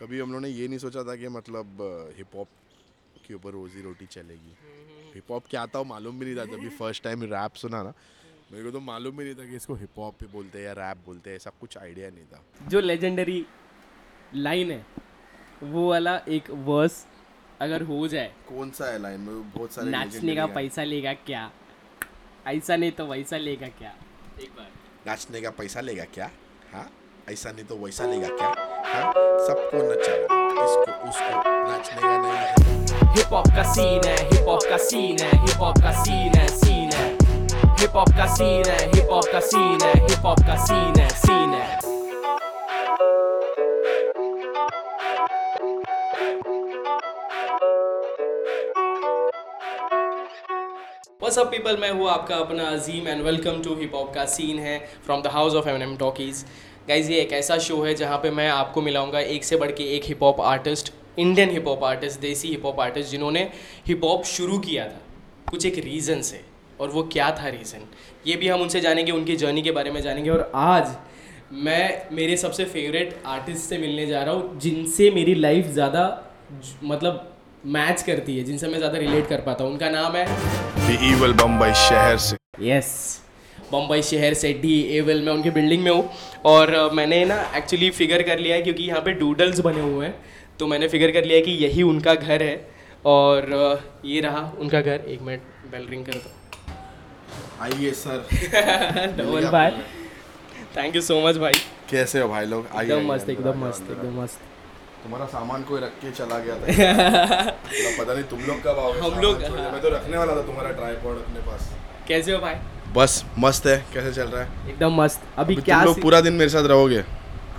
कभी हम लोगों ने ये नहीं सोचा था कि मतलब हिप हॉप के ऊपर रोजी रोटी चलेगी। हिप हॉप क्या आता हो मालूम भी नहीं था। जब फ़र्स्ट टाइम रैप सुना ना मेरे को तो मालूम भी नहीं था कि इसको हिप हॉप ही बोलते हैं या रैप बोलते हैं ऐसा कुछ आइडिया नहीं था। जो लेजेंडरी लाइन है वो वाला एक वर्स अगर हो जाए कौन सा है लाइन में? बहुत सारे नाचने का पैसा लेगा क्या? ऐसा नहीं तो वैसा लेगा क्या? एक बार। नाचने का पैसा लेगा क्या? हाँ? ऐसा नहीं तो वैसा लेगा क्या? हाँ सबको इसको, उसको नाचने का नहीं है। हिप हॉप का सीन है हिप हॉप का सीन है हिप हॉप का सीन है सीन है। हिप हॉप का सीन है हिप हॉप का सीन है हिप हॉप का सीन है सीन है। What's up, people? मैं हूँ आपका अपना Azeem and welcome to hip hop का सीन है from the house of M M talkies guys ये एक ऐसा शो है जहाँ पे मैं आपको मिलाऊँगा एक से बढ़ के एक hip hop artist Indian hip hop artist desi hip hop artist जिन्होंने हिप हॉप शुरू किया था। कुछ एक रीज़न से और वो क्या था रीज़न ये भी हम उनसे जानेंगे उनकी जर्नी के बारे में जानेंगे और आज मैं मेरे सबसे फेवरेट आर्टिस्ट से मिलने जा रहा हूँ जिनसे मेरी लाइफ ज़्यादा मतलब मैच करती है जिनसे मैं ज़्यादा रिलेट कर पाता हूँ। उनका नाम है The evil बम्बई शहर से। यस बम्बई शहर से डी एवल मैं उनकी बिल्डिंग में हूँ। और मैंने ना एक्चुअली फिगर कर लिया है क्योंकि यहाँ पे डूडल्स बने हुए हैं। तो मैंने फिगर कर लिया है कि यही उनका घर है। और ये रहा उनका घर। एक मिनट बेल रिंग कर दो। आइए सर। डबल भाई थैंक यू सो मच भाई कैसे हो भाई लोग? एकदम मस्त एकदम मस्त एकदम मस्त। तुम्हारा सामान कोई रख के चला गया था? मतलब पता नहीं तुम लोग कब आओगे हम लोग-। मैं? तो रखने वाला था तुम्हारा ट्राईपॉड अपने पास। कैसे हो भाई बस मस्त है कैसे चल रहा है? एकदम मस्त। अभी अभी क्या तुम लोग पूरा दिन मेरे साथ रहोगे?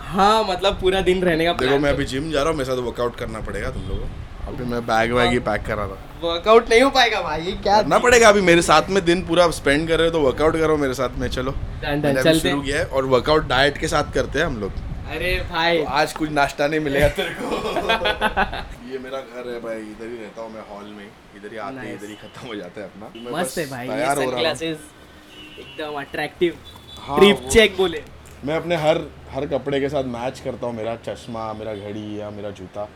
हाँ मतलब पूरा दिन रहने का देखो मैं अभी जिम जा रहा हूँ मेरे साथ वर्कआउट करना पड़ेगा तुम लोगों को। अभी मैं बैग वैग ही पैक कर रहा था। वर्कआउट नहीं हो पाएगा भाई क्या करना पड़ेगा अभी मेरे साथ में दिन पूरा स्पेंड कर रहे हो तो वर्कआउट करो मेरे साथ में चलो। शुरू किया है और वर्कआउट डाइट के साथ करते हैं हम लोग। अरे भाई। तो आज कुछ नाश्ता नहीं मिलेगा तेरे को। ये मेरा घर है भाई इधर ही रहता हूँ मैं हॉल में इधर ही आते हैं इधर ही खत्म हो जाता है अपना। मस्त है भाई ये तैयार एकदम अट्रैक्टिव हाँ, ट्रिप चेक बोले. मैं अपने हर हर कपड़े के साथ मैच करता हूँ मेरा चश्मा मेरा घड़ी या मेरा जूता।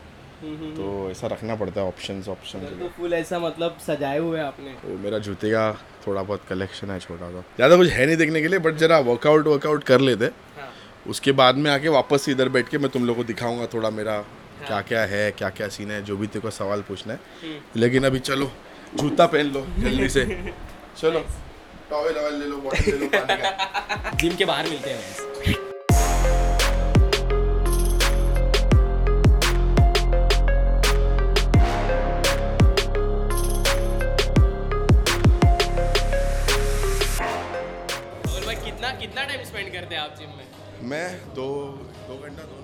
तो ऐसा रखना पड़ता है ऑप्शंस ऑप्शंस तो फुल ऐसा मतलब सजाए हुए हैं आपने। तो मेरा जूते का थोड़ा बहुत कलेक्शन है छोटा सा। ज़्यादा कुछ है नहीं देखने के लिए बट जरा वर्कआउट वर्कआउट कर लेते। हाँ। उसके बाद में आके वापस इधर बैठ के मैं तुम लोग को दिखाऊँगा थोड़ा मेरा क्या क्या है क्या क्या सीन है जो भी तेरे को सवाल पूछना है। लेकिन अभी चलो जूता पहन लो जल्दी से। चलो। टॉवेल वॉवेल ले लो बॉटल ले लो पानी का। जिम के बाहर मिलते हैं guys. और भाई कितना कितना टाइम स्पेंड करते हैं आप जिम में? मैं दो दो घंटा दो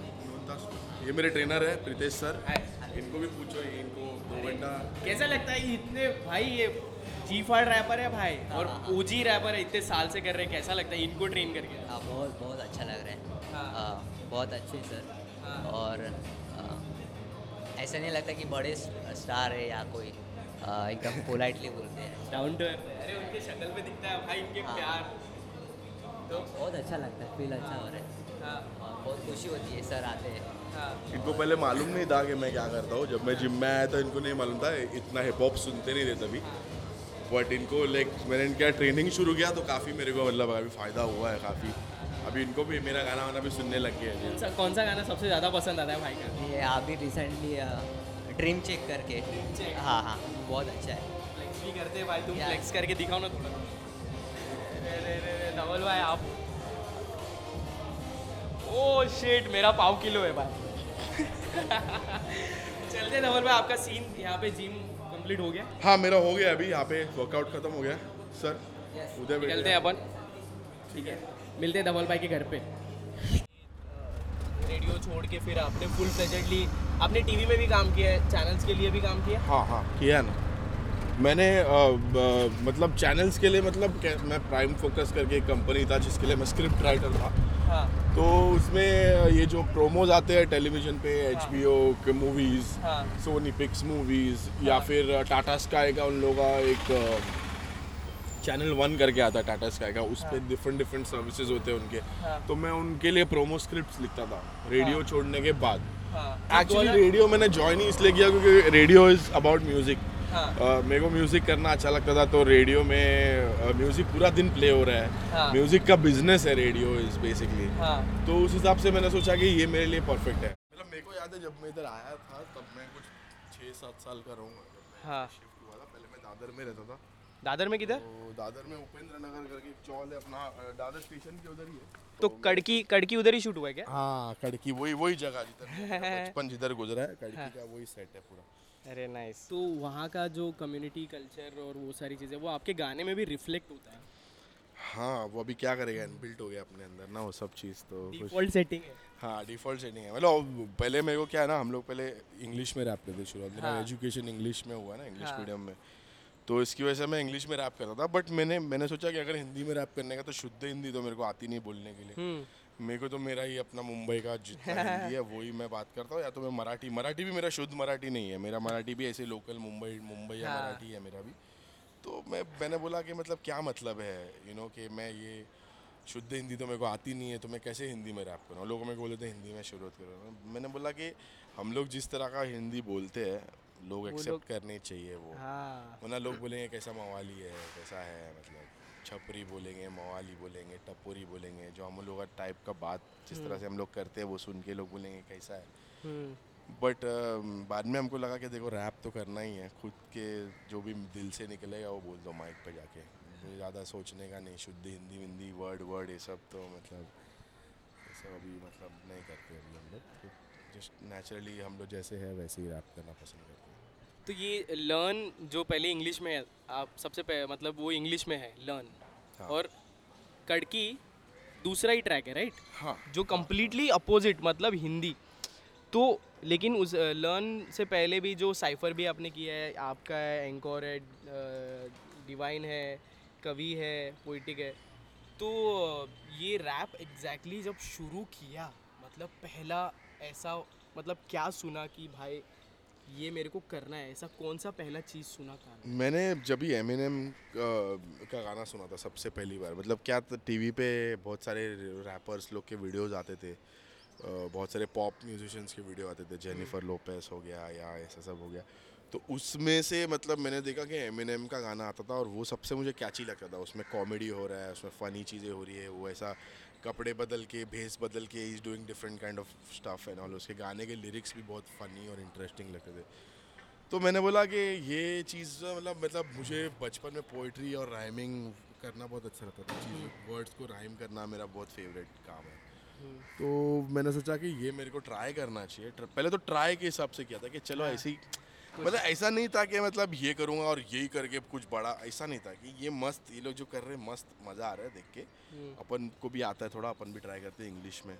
ये मेरे ट्रेनर है प्रीतेश सर। इनको भी पूछो इनको दो घंटा। कैसा लगता है? इतने भाई ये जी फाड़ रैपर है भाई और ओजी रैपर है इतने साल से कर रहे हैं कैसा लगता है? इनको ट्रेन करके। हाँ बहुत बहुत अच्छा लग रहा है। हाँ। हाँ, बहुत अच्छे सर। हाँ। और हाँ, ऐसा नहीं लगता कि बड़े स्टार है या कोई हाँ, एकदम पोलाइटली बोलते हैं। डाउन टू अरे उनके शक्ल पे दिखता है भाई इनके हाँ। प्यार। तो बहुत अच्छा लगता है फील अच्छा हो। रहा है। हाँ। बहुत खुशी होती है सर आते हैं। हाँ। इनको पहले मालूम नहीं था कि मैं क्या करता हूँ। जब मैं जिम में आया था इनको नहीं मालूम था इतना हिप हॉप सुनते नहीं थे तभी। बट इनको लाइक मैंने इनका ट्रेनिंग शुरू किया तो काफ़ी मेरे को मतलब अभी फ़ायदा हुआ है काफ़ी। अभी इनको भी मेरा गाना वाना भी सुनने लग गया है कौन सा कौन सा गाना सबसे ज़्यादा पसंद आता है भाई का? ये अभी रिसेंटली ड्रीम चेक करके. हाँ हाँ बहुत अच्छा है। फ्लेक्स भी करते भाई तुम फ्लेक्स करके दिखाओ ना थोड़ा। धवल भाई आप ओ शिट मेरा पाव किलो है भाई। चलते धवल भाई आपका सीन यहाँ पे जिम कंप्लीट हो गया? हाँ मेरा हो गया अभी यहाँ पे वर्कआउट खत्म हो गया सर उधर निकलते हैं अपन। ठीक है। मिलते हैं धवल भाई के घर पे। रेडियो छोड़ के फिर आपने फुल प्रेजेंटली आपने टीवी में भी काम किया है चैनल्स के लिए भी काम किया? हाँ हाँ किया ना। मैंने अ, ब- मतलब चैनल्स के लिए मतलब मैं प्राइम फोकस करके एक कंपनी था जिसके लिए मैं स्क्रिप्ट राइटर था। हाँ। तो उसमें ये जो प्रोमोज आते हैं टेलीविज़न पे एच बी ओ के मूवीज़ हाँ। सोनी पिक्स मूवीज़ या फिर टाटा स्काई का उन लोगों का एक चैनल वन करके आता है टाटा स्काई का उस पर डिफरेंट डिफरेंट सर्विसेज़ होते हैं उनके। हाँ। तो मैं उनके लिए प्रोमो स्क्रिप्ट लिखता था रेडियो छोड़ने के बाद। हाँ। एक्चुअली रेडियो मैंने ज्वाइन ही इसलिए किया क्योंकि रेडियो इज़ अबाउट म्यूज़िक हाँ। मेरे को म्यूज़िक करना अच्छा लगता था तो रेडियो में म्यूज़िक पूरा दिन प्ले हो रहा हाँ। है। म्यूज़िक का बिज़नेस है रेडियो इज़ बेसिकली हाँ। तो उस हिसाब से मैंने सोचा कि ये मेरे लिए परफेक्ट है। मतलब मेरे को याद है जब मैं इधर आया था तब मैं कुछ छः सात साल का रहूँगा। हाँ। शिफ्ट हुआ था पहले मैं दादर में रहता था। दादर में किधर? तो दादर में उपेंद्र नगर करके एक चौल है अपना दादर स्टेशन के उधर ही है। तो कड़की कड़की उधर ही शूट हुआ है क्या? हाँ कड़की वही वही जगह जिधर बचपन जिधर गुजरा है कड़की का वही सेट है पूरा। अरे नाइस तो वहाँ का जो कम्युनिटी कल्चर और वो सारी चीज़ें वो आपके गाने में भी रिफ्लेक्ट होता है? हाँ वो अभी क्या करेगा? इनबिल्ट हो गया अपने अंदर ना वो सब चीज़ तो डिफ़ॉल्ट सेटिंग है। हाँ डिफ़ॉल्ट सेटिंग है। मतलब पहले मेरे को क्या है ना हम लोग पहले इंग्लिश में रैप करते शुरुआत मेरा हाँ। एजुकेशन इंग्लिश में हुआ ना इंग्लिश हाँ। मीडियम में। तो इसकी वजह से मैं इंग्लिश में रैप करता था बट मैंने मैंने सोचा कि अगर हिंदी में रैप करने का तो शुद्ध हिंदी तो मेरे को आती नहीं बोलने के लिए। हम्म। मेरे को तो मेरा ही अपना मुंबई का जितना हिंदी है वही मैं बात करता हूँ। या तो मैं मराठी मराठी भी मेरा शुद्ध मराठी नहीं है। मेरा मराठी भी ऐसे लोकल मुंबई मुंबई या हाँ। मराठी है मेरा भी। तो मैं मैंने बोला कि मतलब क्या मतलब है यू नो कि मैं ये शुद्ध हिंदी तो मेरे को आती नहीं है तो मैं कैसे हिंदी में रैप करूँ? लोग मेरे को बोले थे हिंदी में शुरुआत करो। मैंने बोला कि हम लोग जिस तरह का हिंदी बोलते हैं लोग एक्सेप्ट करने चाहिए वो। हाँ। वरना लोग बोलेंगे कैसा मवाली है कैसा है? मतलब। छपरी बोलेंगे मवाली बोलेंगे टपोरी बोलेंगे जो हम लोग टाइप का बात जिस तरह से हम लोग करते हैं वो सुन के लोग बोलेंगे कैसा है। हम्म। बट बाद में हमको लगा कि देखो रैप तो करना ही है खुद के जो भी दिल से निकलेगा वो बोल दो माइक पे जाके। मुझे ज़्यादा सोचने का नहीं शुद्ध हिंदी हिंदी वर्ड वर्ड ये सब तो मतलब ये सब अभी मतलब नहीं करते अभी हम लोग। जस्ट नेचुरली हम लोग जैसे है वैसे ही रैप करना पसंद करते हैं। तो ये लर्न जो पहले इंग्लिश में है आप सबसे मतलब वो इंग्लिश में है लर्न हाँ। और कड़की दूसरा ही ट्रैक है राइट हाँ. जो कम्प्लीटली अपोजिट मतलब हिंदी. तो लेकिन उस लर्न से पहले भी जो साइफर भी आपने किया है आपका है एंकोर है डिवाइन है कवि है पोइटिक है तो ये रैप एग्जैक्टली exactly जब शुरू किया मतलब पहला ऐसा मतलब क्या सुना कि भाई ये मेरे को करना है ऐसा कौन सा पहला चीज़ सुना था मैंने जब भी एम एन एम का गाना सुना था सबसे पहली बार मतलब क्या टीवी पे बहुत सारे रैपर्स लोग के वीडियोस आते थे बहुत सारे पॉप म्यूजिशियंस के वीडियो आते थे जेनिफर लोपेस हो गया या ऐसा सब हो गया। तो उसमें से मतलब मैंने देखा कि एमएनएम का गाना आता था और वो सबसे मुझे कैची लगता था उसमें कॉमेडी हो रहा है उसमें फ़नी चीज़ें हो रही है वो ऐसा कपड़े बदल के भेस बदल के is doing different kind of stuff and all उसके गाने के लिरिक्स भी बहुत फ़नी और इंटरेस्टिंग लगते थे। तो मैंने बोला कि ये चीज़ मतलब मतलब मुझे बचपन में पोइट्री और राइमिंग करना बहुत अच्छा लगता था। चीज़ वर्ड्स को राइम करना मेरा बहुत फेवरेट काम है। तो मैंने सोचा कि ये मेरे को ट्राई करना चाहिए। पहले तो ट्राई के हिसाब से किया था कि चलो ऐसे ही मतलब ऐसा नहीं था कि मतलब ये करूँगा और यही करके कुछ बड़ा ऐसा नहीं था कि ये मस्त ये लोग जो कर रहे हैं मस्त मज़ा आ रहा है देख के। अपन को भी आता है थोड़ा अपन भी ट्राई करते हैं इंग्लिश में।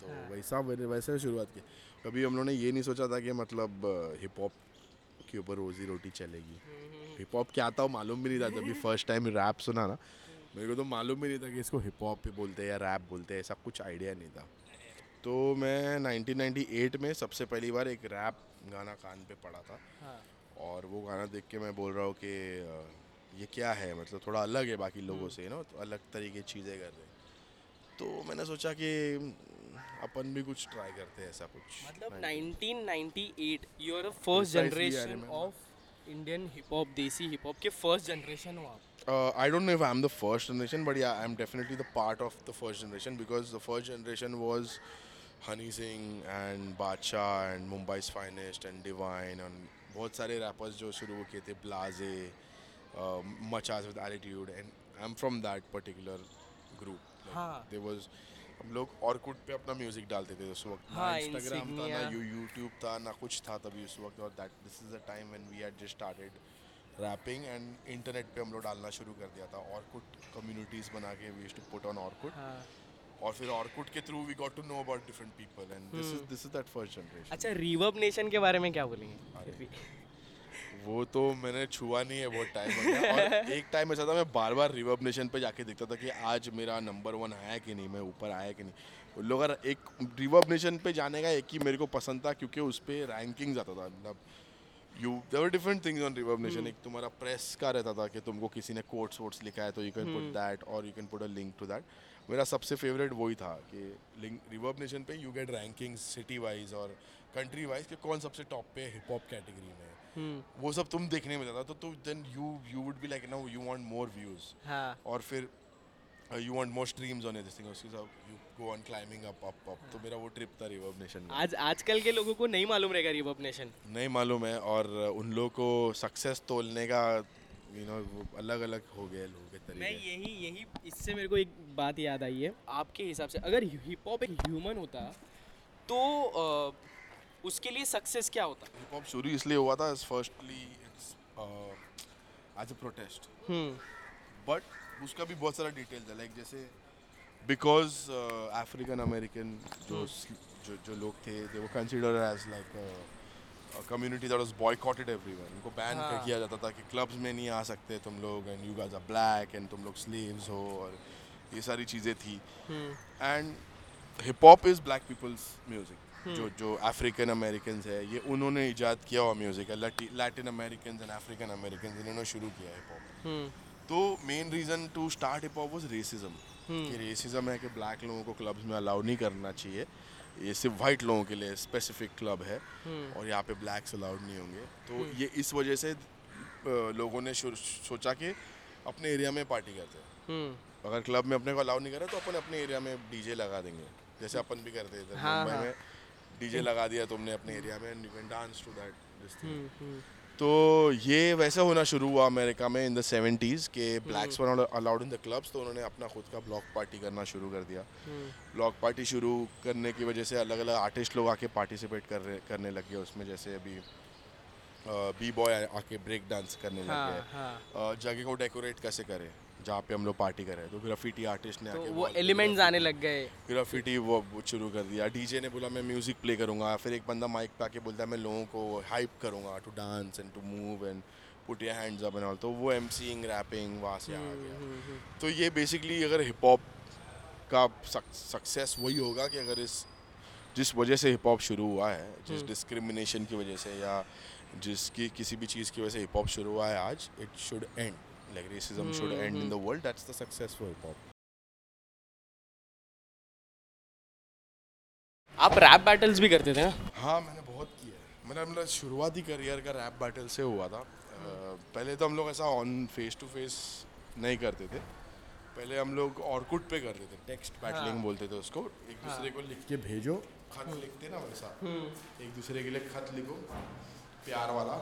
तो वैसा मैंने वैसे शुरुआत की। कभी हम लोगों ने ये नहीं सोचा था कि मतलब हिप हॉप के ऊपर रोजी रोटी चलेगी। हिप हॉप क्या आता हो मालूम भी नहीं था। जब भी फ़र्स्ट टाइम रैप सुना ना मेरे को तो मालूम भी नहीं था कि इसको हिप हॉप भी बोलते हैं या रैप बोलते हैं ऐसा कुछ आइडिया नहीं था। तो मैं 1998 में सबसे पहली बार एक रैप गाना कान पे पड़ा था। हाँ। और वो गाना देख के मैं बोल रहा हूँ कि ये क्या है? मतलब थोड़ा अलग है बाकी लोगों से ना तो अलग तरीके की चीज़ें कर रहे तो मैंने सोचा कि हम्म, अपन भी कुछ ट्राई करते हैं ऐसा कुछ। मतलब 1998 you are first generation. Of Indian hip hop desi hip hop के फ़र्स्ट जनरेशन हो आप। Uh, I don't know if I'm the first generation, but yeah, I'm definitely the part of the first generation because the first generation was Honey Singh and Bacha and Mumbai's finest and Divine and बहुत सारे rappers जो शुरू किए थे Machas with Attitude and I'm from that particular group. Like, हाँ. There was हम लोग Orkut पे अपना म्यूज़िक डालते थे उस वक्त। ना हाँ, इंस्टाग्राम था ना यू यूट्यूब था ना कुछ था तभी उस वक्त और that this is the time when we had just started rapping and internet पे हम लोग डालना शुरू कर दिया था। ऑर्कुट कम्युनिटीज बना के we to put on Orkut हाँ। और फिर ऑर्कुट के through we got to know about different people and this is this is that first generation अच्छा रिवर्ब नेशन के बारे में क्या बोलेंगे? वो तो मैंने छुआ नहीं है बहुत टाइम और एक टाइम ऐसा था मैं बार बार रिवर्ब नेशन पे जाके देखता था कि आज मेरा नंबर वन आया कि नहीं मैं ऊपर आया कि नहीं। उन लोग एक रिवर्ब नेशन पे जाने का एक ही मेरे को पसंद था क्योंकि उस पर रैंकिंग्स आता था। मतलब you there different things on ReverbNation एक तुम्हारा प्रेस का रहता था कि तुमको किसी ने कोट्स वोट्स लिखा है तो यू कैन पुट दैट और you can put a link to that मेरा सबसे फेवरेट वही था कि रिवर्ब नेशन पे you get rankings city wise और कंट्री वाइज कि कौन सबसे टॉप पे हिप हॉप कैटेगरी में है। वो सब तुम देखने में जाता तो तो then you you would be like no you want more views हाँ। और फिर you want more streams on this thing उसके साथ you go on climbing up up up तो मेरा वो ट्रिप था रिवर्ब नेशन का। आज आजकल के लोगों को नहीं मालूम रहेगा रिवर्ब नेशन नहीं मालूम है और उन लोगों को सक्सेस तोलने का यू नो अलग अलग हो गए लोगों के तरीके। मैं यही यही इससे मेरे को एक बात याद आई है। आपके हिसाब से अगर हिप हॉप एक ह्यूमन होता तो अ, उसके लिए सक्सेस क्या होता? हिप हॉप शुरू इसलिए हुआ था firstly it's as a protest hmm. But उसका भी बहुत सारा डिटेल्स है लाइक जैसे बिकॉज़ अफ्रीकन अमेरिकन जो जो जो लोग थे दे वो consider as like community that was boycotted everyone उनको बैन हाँ। किया जाता था कि क्लब्स में नहीं आ सकते तुम लोग and you guys are black and तुम लोग स्लेव्स हो और ये सारी चीज़ें थी। And hip hop is black people's music जो जो अफ्रीकन अमेरिकन है ये उन्होंने इजाद किया हुआ म्यूज़िक है। Latin American and African American इन्होंने शुरू किया हिप हॉप हम्म। तो main reason to start hip hop was racism कि रेसिज्म है कि ब्लैक लोगों को क्लब्स में अलाउ नहीं करना चाहिए। ये सिर्फ़ वाइट लोगों के लिए स्पेसिफिक क्लब है और यहाँ पे ब्लैक्स अलाउड नहीं होंगे। तो ये इस वजह से लोगों ने सोचा कि अपने एरिया में पार्टी करते हैं। हम्म। अगर क्लब में अपने को अलाउ नहीं करा तो अपन अपने एरिया में डीजे लगा देंगे। जैसे अपन भी करते थे हाँ, मुंबई हाँ। में डीजे लगा दिया तुमने अपने एरिया में dance to that hmm, hmm तो ये वैसे होना शुरू हुआ अमेरिका में इन द सेवेंटीज़ के blacks were allowed in the clubs तो उन्होंने अपना खुद का ब्लॉक पार्टी करना शुरू कर दिया। ब्लॉक पार्टी शुरू करने की वजह से अलग अलग आर्टिस्ट लोग आके पार्टिसिपेट कर रहे करने लग गए उसमें जैसे अभी बी बॉय आके ब्रेक डांस करने लग हाँ हाँ। जगह को डेकोरेट कैसे करें? जहाँ पे हम लोग पार्टी करें तो ग्राफिटी आर्टिस्ट ने तो आके वो एलिमेंट्स आने लग गए। ग्राफिटी वो शुरू कर दिया। डीजे ने बोला मैं म्यूज़िक प्ले करूँगा। फिर एक बंदा माइक पे आके बोलता है मैं लोगों को हाइप करूँगा to dance and to move and put your hands up and all तो वो एमसीइंग रैपिंग वहाँ से आ गया। तो ये बेसिकली अगर हिप हॉप का सक्सेस वही होगा कि अगर इस जिस वजह से हिप हॉप शुरू हुआ है जिस डिस्क्रिमिनेशन की वजह से या जिसकी किसी भी चीज़ की वजह से हिप हॉप शुरू हुआ है आज it should end like racism should end in the world that's the success for hip hop आप रैप बैटल्स भी करते थे ना? हाँ मैंने बहुत किया है। मेरा मेरा शुरुआती करियर का रैप बैटल से हुआ था। पहले तो हम लोग ऐसा ऑन फेस टू फेस नहीं करते थे। पहले हम लोग ऑर्कुट पे करते थे। टेक्स्ट बैटलिंग हाँ। बोलते थे उसको। एक दूसरे हाँ। को लिख के भेजो। खत लिखते ना वैसा। एक दूसरे के लिए खत लिखो। प्यार वाला।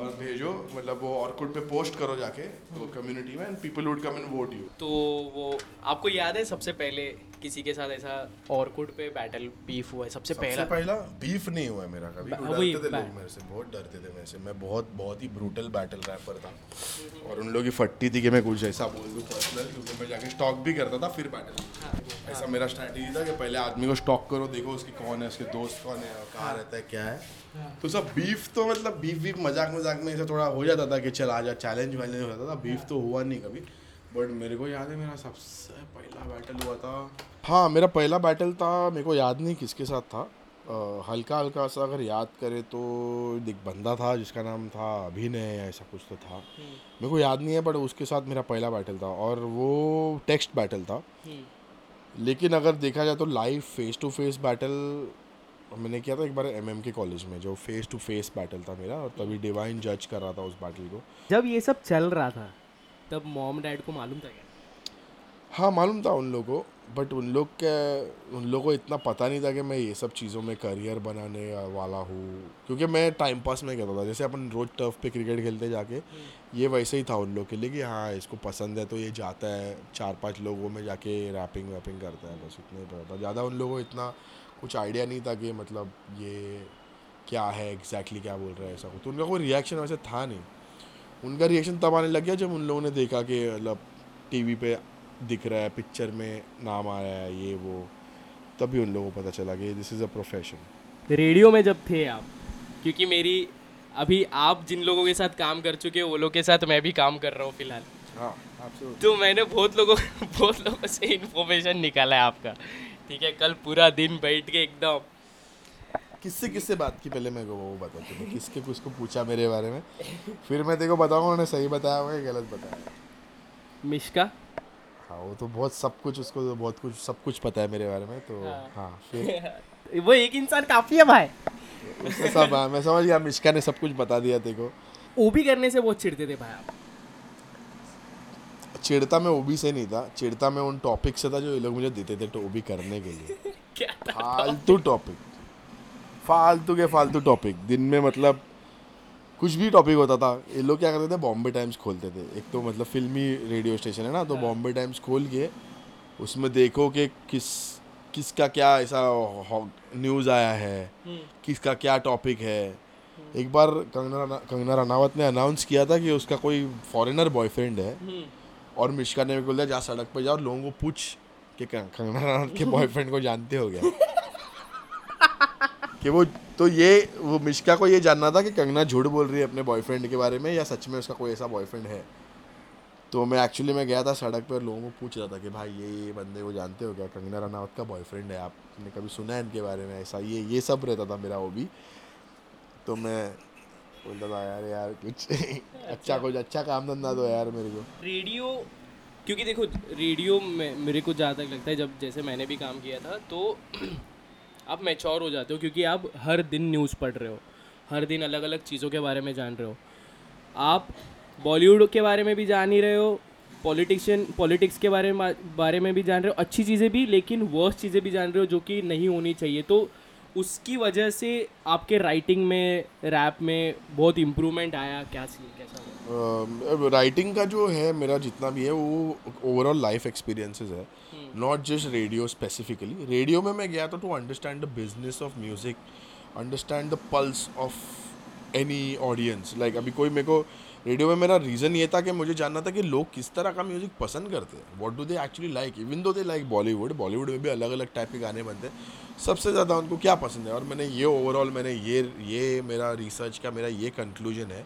और भेजो मतलब वो ऑर्कुट पे पोस्ट करो जाके वो कम्युनिटी में and people would come and vote you तो वो आपको याद है सबसे पहले किसी के साथ ऐसा ऑर्कुड पे बैटल बीफ हुआ है? सबसे सबसे पहला। पहला बीफ नहीं हुआ है मेरा कभी। डरते थे लोग मेरे से बहुत डरते थे मेरे से। मैं बहुत बहुत ही ब्रूटल बैटल रैपर था। और उन लोगों की फट्टी थी कि मैं कुछ ऐसा बोल दूँ पर्सनल क्योंकि मैं जाके स्टॉक भी करता था फिर बैटल ऐसा मेरा स्ट्रैटेजी था कि पहले आदमी को स्टॉक करो देखो उसकी कौन है उसके दोस्त कौन है कहाँ रहता है क्या है। तो सब बीफ तो मतलब बीफ बीफ मज़ाक मज़ाक में ऐसा थोड़ा हो जाता था कि चल आ जा चैलेंज वैलेंज हो जाता था। बीफ तो हुआ नहीं कभी। बट मेरे को याद है मेरा सबसे पहला बैटल हुआ था। हाँ मेरा पहला बैटल था मेरे को याद नहीं किसके साथ था। अ, हल्का हल्का सा अगर याद करे तो एक बंदा था जिसका नाम था अभिनय या ऐसा कुछ तो था। मेरे को याद नहीं है बट उसके साथ मेरा पहला बैटल था और वो टेक्स्ट बैटल था। लेकिन अगर देखा जाए तो live face to face battle मैंने किया था एक बार एम के कॉलेज में जो फेस टू फेस बैटल था मेरा और तभी डिवाइन जज कर रहा था उस बैटल को। जब ये सब चल रहा था तब मॉम डैड को मालूम था क्या? हाँ मालूम था उन लोगों को बट उन लोग के उन लोगों को इतना पता नहीं था कि मैं ये सब चीज़ों में करियर बनाने वाला हूँ। क्योंकि मैं टाइम पास में करता था जैसे अपन रोज टर्फ पे क्रिकेट खेलते जाके ये वैसे ही था उन लोग के लिए कि हाँ इसको पसंद है तो ये जाता है चार पाँच लोगों में जाके रैपिंग वैपिंग करता है बस इतना ही पता था। ज़्यादा उन लोगों को इतना कुछ आइडिया नहीं था कि मतलब ये क्या है एग्जैक्टली क्या बोल रहा है ऐसा कुछ। तो उनका कोई रिएक्शन वैसे था नहीं। उनका रिएक्शन तब आने लग गया जब उन लोगों ने देखा कि मतलब टीवी पे दिख रहा है पिक्चर में नाम आ रहा है ये वो। तभी उन लोगों को पता चला कि this is a profession radio में जब थे आप क्योंकि मेरी अभी आप जिन लोगों के साथ काम कर चुके हो वो लोग के साथ मैं भी काम कर रहा हूँ फ़िलहाल। हाँ तो मैंने बहुत लोगों बहुत लोगों से इन्फॉर्मेशन निकाला है आपका। ठीक है कल पूरा दिन बैठ के एकदम। किससे किससे बात की पहले मेरे को वो बता तूने किसके किसको पूछा मेरे बारे में? फिर मैं तेरे को बताऊँगा उन्होंने सही बताया होगा गलत बताया। मिश्का? हाँ वो तो बहुत सब कुछ उसको तो बहुत कुछ सब कुछ पता है मेरे बारे में तो हाँ। फिर? वो एक इंसान काफ़ी है भाई। उसने सब हाँ, मैं समझ गया मिश्का ने सब कुछ बता दिया तेरे को। ओबी करने से बहुत चिढ़ते थे भाई आप। चिढ़ता मैं ओबी से नहीं था चिड़ता मैं उन टॉपिक से था जो ये लोग मुझे देते थे ओबी करने के लिए। फालतू टॉपिक फालतू के फालतू टॉपिक दिन में मतलब कुछ भी टॉपिक होता था। ये लोग क्या करते थे? बॉम्बे टाइम्स खोलते थे। एक तो मतलब फिल्मी रेडियो स्टेशन है ना तो बॉम्बे टाइम्स खोल के उसमें देखो कि किस किसका क्या ऐसा न्यूज़ आया है। किसका क्या टॉपिक है। एक बार कंगना कंगना रनावत ने अनाउंस किया था कि उसका कोई फॉरेनर बॉयफ्रेंड है। और मिश्का ने बोल दिया जा सड़क पर जाओ लोगों को पूछ कि कंग- कंगना रनावत के बॉयफ्रेंड को जानते हो गया कि वो तो ये वो मिश्का को ये जानना था कि कंगना झूठ बोल रही है अपने बॉयफ्रेंड के बारे में या सच में उसका कोई ऐसा बॉयफ्रेंड है। तो मैं एक्चुअली मैं गया था सड़क पर लोगों को पूछ रहा था कि भाई ये ये बंदे को जानते हो क्या? कंगना रनावत का बॉयफ्रेंड है आपने कभी सुना है इनके बारे में? ऐसा ये ये सब रहता था मेरा वो भी तो मैं बोलता था, यार यार, कुछ अच्छा कुछ अच्छा काम धंधा दो यार मेरे को. रेडियो, क्योंकि देखो, रेडियो में मेरे को जहाँ तक लगता है, जब जैसे मैंने भी काम किया था तो आप मैच्योर हो जाते हो, क्योंकि आप हर दिन न्यूज़ पढ़ रहे हो, हर दिन अलग अलग चीज़ों के बारे में जान रहे हो। आप बॉलीवुड के बारे में भी जान ही रहे हो, पॉलिटिशियन, पॉलिटिक्स के बारे में बारे में भी जान रहे हो, अच्छी चीज़ें भी, लेकिन वर्स्ट चीज़ें भी जान रहे हो, जो कि नहीं होनी चाहिए। तो उसकी वजह से आपके राइटिंग में रैप में बहुत इम्प्रूवमेंट आया? क्या सीन कैसा राइटिंग का जो है मेरा जितना भी है वो ओवरऑल लाइफ एक्सपीरियंसेस है. Not just radio specifically radio में मैं गया था to understand the business of music understand the pulse of any audience like अभी कोई मेरे को रेडियो में मेरा रीज़न ये था कि मुझे जानना था कि लोग किस तरह का म्यूज़िक पसंद करते हैं। What do they actually like even though they like Bollywood Bollywood में भी अलग अलग टाइप के गाने बनते हैं, सबसे ज़्यादा उनको क्या पसंद है? और मैंने ये ओवरऑल मैंने ये ये मेरा रिसर्च का मेरा ये कंक्लूजन है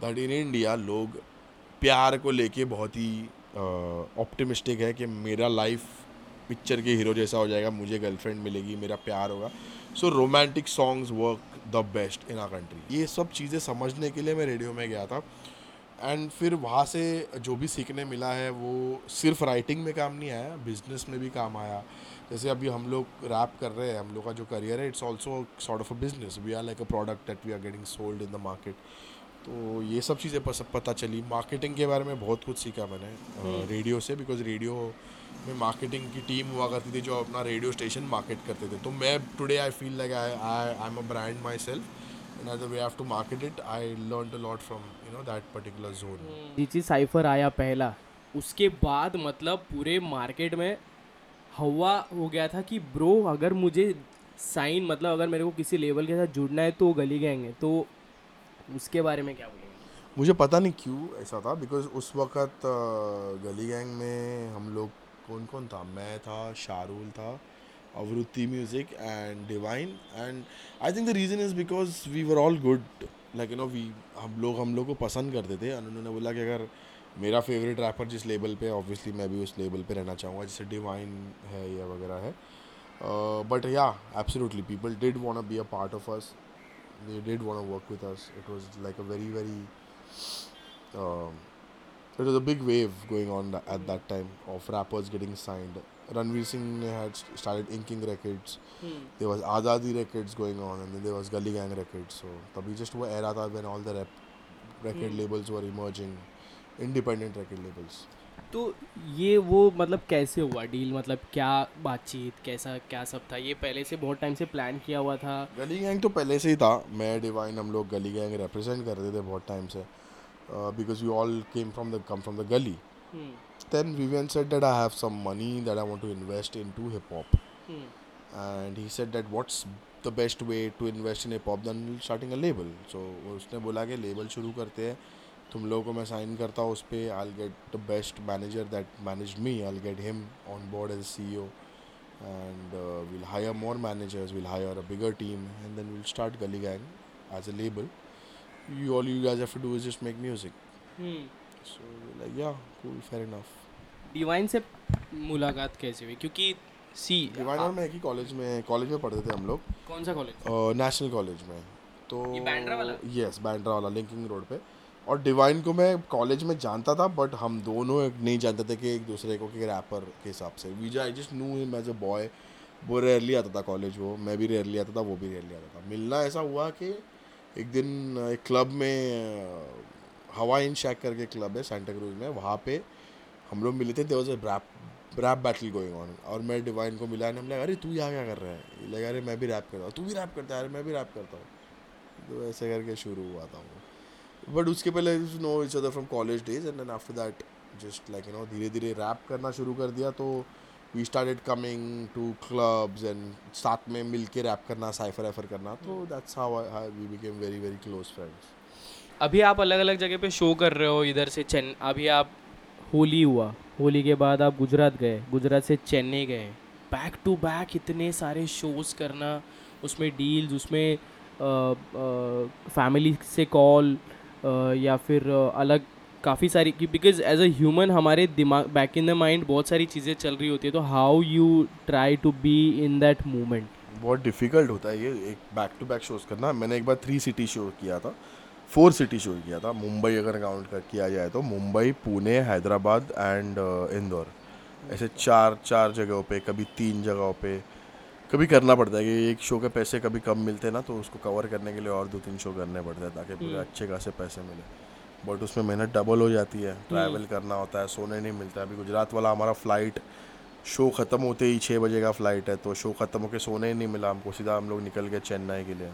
दैट इन इंडिया लोग प्यार को लेके बहुत ही ऑप्टिमिस्टिक है कि मेरा लाइफ पिक्चर के हीरो जैसा हो जाएगा, मुझे गर्लफ्रेंड मिलेगी, मेरा प्यार होगा। So romantic songs work the best in a country ये सब चीज़ें समझने के लिए मैं रेडियो में गया था। एंड फिर वहाँ से जो भी सीखने मिला है वो सिर्फ़ राइटिंग में काम नहीं आया बिज़नेस में भी काम आया। जैसे अभी हम लोग रैप कर रहे हैं हम लोग का जो करियर है it's also sort of a business we are like a product that we are getting sold in the market तो ये सब चीज़ें पता चली। मार्केटिंग के बारे में बहुत कुछ सीखा मैंने रेडियो से बिकॉज़ रेडियो में मार्केटिंग की टीम हुआ करती थी जो अपना रेडियो स्टेशन मार्केट करते थे। तो मैं today I feel like I I I am a brand myself and we have to market it I learn a lot from no that particular zone जीची cypher आया पहला। उसके बाद मतलब पूरे मार्केट में हवा हो गया था कि ब्रो अगर मुझे साइन मतलब अगर मेरे को किसी लेवल के साथ जुड़ना है तो गली गएँगे तो उसके बारे में क्या बोलेंगे? मुझे पता नहीं क्यों ऐसा था बिकॉज़ उस वक्त गली गैंग में हम लोग कौन कौन था? मैं था शाहरुल था अवरुति music and Divine and I think the reason is because we were all good like you know we हम लोग हम लोग को पसंद करते थे और उन्होंने बोला कि अगर मेरा फेवरेट रैपर जिस लेवल पे ऑब्वियसली मैं भी उस लेवल पे रहना चाहूँगा जैसे डिवाइन है या वगैरह है बट या absolutely people did want be a part of us they did want to work with us. It was like a very, very. Um, it was a big wave going on at that time of rappers. Ranveer Singh had started inking records. Hmm. There was Azadi records going on, and then there was Gully Gang records. So, तभी just वो era था when all the rap record hmm. labels were emerging, independent record labels. तो ये वो मतलब कैसे हुआ deal मतलब क्या बातचीत कैसा क्या सब था ये पहले से बहुत टाइम से प्लान किया हुआ था गली गैंग तो पहले से ही था मैं डिवाइन हम लोग गली गैंग रिप्रेजेंट करते थे बहुत टाइम से Uh, because we all came from the come from the gully then Vivian said that I have some money that I want to invest into hip hop. Hmm. And he said that what's the best way to invest in hip hop than starting a label. So उसने बोला कि label शुरू करते हैं तुम लोगों को मैं साइन करता हूँ उस पर I get the best manager that manage me I get him on board as C O and uh, we'll hire more managers we'll hire a bigger team and then we'll start gully gang as a label you all you guys have to do is just make like yeah cool fair enough. Divine से मुलाकात कैसे हुई? क्योंकि see Divine और मैं एक ही college में कॉलेज में पढ़ते थे हम लोग। कौन सा कॉलेज नेशनल कॉलेज में। तो ये बांद्रा वाला? यस बांद्रा वाला लिंकिंग रोड पे। और डिवाइन को मैं कॉलेज में जानता था बट हम दोनों एक- नहीं जानते थे कि एक दूसरे को कि रैपर के हिसाब से। We I just knew him as a boy वो रेयरली आता था कॉलेज वो। मैं भी रेयरली आता था वो भी रेयरली आता था। मिलना ऐसा हुआ कि एक दिन एक क्लब में हवा इन शैक करके क्लब है सेंटा क्रूज में, वहाँ पे हम लोग मिले थे there was rap rap battle going on और मैं डिवाइन को मिला हम हमने अरे, तू यहाँ क्या कर रहा है? लगा, अरे, मैं भी रैप करता हूँ। तू भी रैप करता है? अरे, मैं भी रैप करता हूँ। तो ऐसे करके शुरू हुआ था वो। बट उसके पहले know each other from college days and then after that just like you know धीरे धीरे रैप करना शुरू कर दिया तो we started coming to clubs and साथ में मिल के रैप करना साइफर वाइफर करना तो that's how we became very very close friends अभी आप अलग अलग जगह पे शो कर रहे हो इधर से चेन, अभी आप होली हुआ। होली के बाद आप गुजरात गए, गुजरात से चेन्नई गए। बैक टू बैक इतने सारे शोज़ करना, उसमें डील्स उसमें फैमिली से कॉल या फिर अलग काफ़ी सारी बिकॉज़ एज अ ह्यूमन हमारे दिमाग बैक इन द माइंड बहुत सारी चीज़ें चल रही होती है तो how you try to be in that moment बहुत डिफ़िकल्ट होता है ये, एक बैक टू बैक शोज़ करना। मैंने एक बार थ्री सिटी शो किया था। फोर सिटी शो किया था मुंबई अगर काउंट कर किया जाए तो मुंबई पुणे हैदराबाद एंड इंदौर। ऐसे चार चार जगहों पे कभी तीन जगहों पे कभी करना पड़ता है कि एक शो के पैसे कभी कम मिलते हैं ना तो उसको कवर करने के लिए और दो तीन शो करने पड़ते हैं ताकि पूरे अच्छे खासे पैसे मिले। बट उसमें मेहनत डबल हो जाती है ट्रैवल करना होता है सोने नहीं मिलता है। अभी गुजरात वाला हमारा फ़्लाइट शो ख़त्म होते ही छः बजे का फ़्लाइट है तो शो ख़त्म होकर सोने ही नहीं मिला हमको सीधा हम लोग निकल गए चेन्नई के लिए।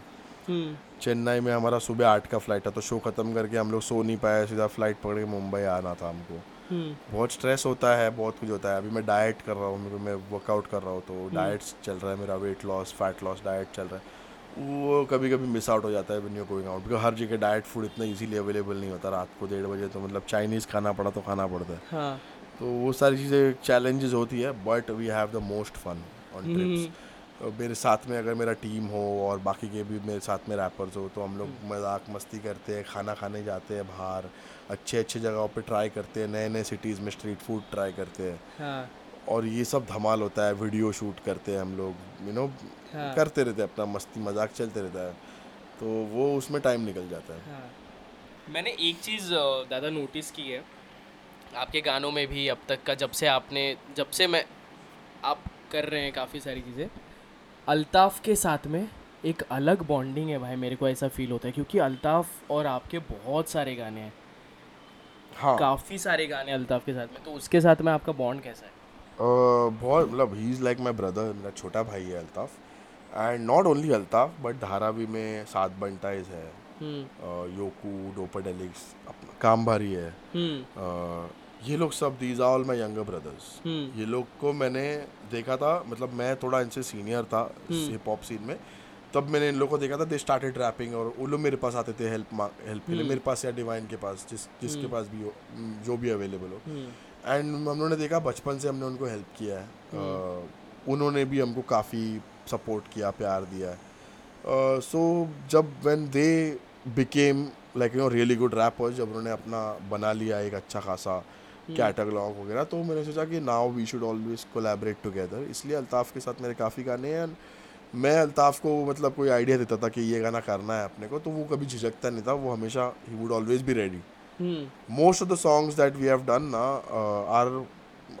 चेन्नई में हमारा सुबह आठ का फ़्लाइट था तो शो ख़त्म करके हम लोग सो नहीं पाए सीधा फ़्लाइट पकड़ के मुंबई आना था हमको। बहुत स्ट्रेस होता है बहुत कुछ होता है। अभी मैं डाइट कर रहा हूँ मैं वर्कआउट कर रहा हूँ तो डाइट चल रहा है मेरा weight loss fat loss diet चल रहा है। वो कभी कभी मिस आउट हो जाता है यू गोइंग आउट बिकॉज़ हर जगह डाइट फ़ूड इतना इजीली अवेलेबल नहीं होता। रात को डेढ़ बजे तो मतलब चाइनीज़ खाना पड़ा तो खाना पड़ता है। हाँ। तो वो सारी चीज़ें चैलेंजेस होती है but we have the most fun on trips मेरे साथ में अगर मेरा टीम हो और बाकी के भी मेरे साथ में रैपर्स हो तो हम लोग मज़ाक मस्ती करते हैं खाना खाने जाते हैं बाहर अच्छे अच्छे जगहों पे ट्राई करते हैं नए नए सिटीज़ में स्ट्रीट फ़ूड ट्राई करते हैं। हाँ। और ये सब धमाल होता है वीडियो शूट करते हैं हम लोग यू नो हाँ। करते रहते हैं अपना मस्ती मज़ाक चलते रहता है तो वो उसमें टाइम निकल जाता है। हाँ। मैंने एक चीज़ दादा नोटिस की है आपके गानों में भी अब तक का जब से आपने जब से मैं आप कर रहे हैं काफ़ी सारी चीज़ें अल्ताफ़ के साथ में एक अलग बॉन्डिंग है भाई मेरे को ऐसा फील होता है क्योंकि अल्ताफ़ और आपके बहुत सारे गाने हैं। हाँ। काफ़ी सारे गाने अल्ताफ़ के साथ में तो उसके साथ में आपका बॉन्ड कैसा है? Uh, बहुत मतलब ही इज़ लाइक माई ब्रदर मेरा छोटा भाई है Altaf. And not only Altaf but Dharavi में सात बंटाइज है। हम्म। uh, योकू डोपाडेलिक्स काम भारी है। हम्म। ये लोग सब these are all my younger brothers hmm. ये लोग को मैंने देखा था मतलब मैं थोड़ा इनसे सीनियर था हिप हॉप सीन में। तब मैंने इन लोगों को देखा था दे स्टार्टेड रैपिंग और वो लोग मेरे पास आते थे हेल्प हेल्प के लिए। मेरे पास या डिवाइन के पास जिस जिसके पास भी हो जो भी अवेलेबल हो। एंड हम लोगों ने देखा बचपन से हमने उनको हेल्प किया है। उन्होंने भी हमको काफ़ी सपोर्ट किया प्यार दिया है। सो जब when they became like you know really good rappers जब उन्होंने अपना बना लिया एक अच्छा खासा कैटलॉग वगैरह तो मैंने सोचा कि now we should always collaborate together इसलिए अल्ताफ़ के साथ मेरे काफ़ी गाने हैं मैं अल्ताफ़ को मतलब कोई आइडिया देता था कि ये गाना करना है अपने को तो वो कभी झिझकता नहीं था वो हमेशा ही would always be ready most of of the songs that we have done now uh, are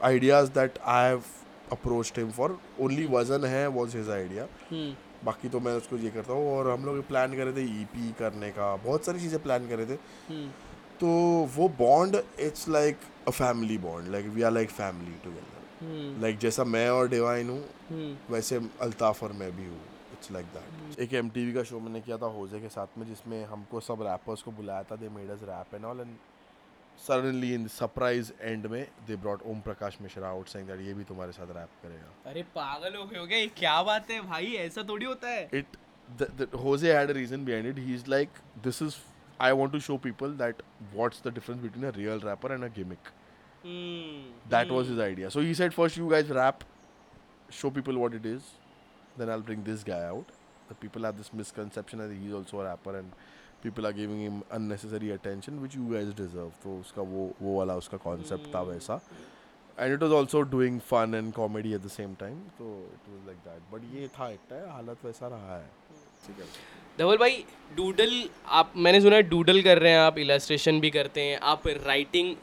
ideas that I have approached him for. Only वज़न है his idea. हम्म। बाकी तो मैं उसको ये करता हूँ। और हम लोग प्लान कर रहे थे ईपी करने का। बहुत सारी चीज़ें प्लान कर रहे थे। हम्म। तो वो bond it's like a family bond like we are like family together like जैसा मैं और डिवाइन हूँ हम्म वैसे अल्ताफ़ और मैं भी हूँ. इट्स लाइक दैट एक एम का शो मैंने किया था होजे के साथ में जिसमें हमको सब रैपर्स को बुलाया था they made us rap and all and suddenly in surprise end में they brought Om Prakash Mishra out saying that ये भी तुम्हारे साथ रैप करेगा. अरे पागल हो गए हो क्या ये क्या बात है भाई ऐसा थोड़ी होता है? It the, the Jose had a reason behind it. He's like, this is I want to show people that what's the difference between a real rapper and a gimmick that was is idea so he said first you guys rap show people what it is then I bring this guy out the people are this misconception as he also rapper and people are giving him unnecessary attention which you guys deserve तो उसका वो वो वाला उसका concept था वैसा and it was also doing fun and comedy at the same time तो it was like that but ये था एक हालत वैसा रहा है ठीक है धवल भाई डूडल आप मैंने सुना है डूडल कर रहे हैं आप इलास्ट्रेशन भी करते हैं आप राइटिंग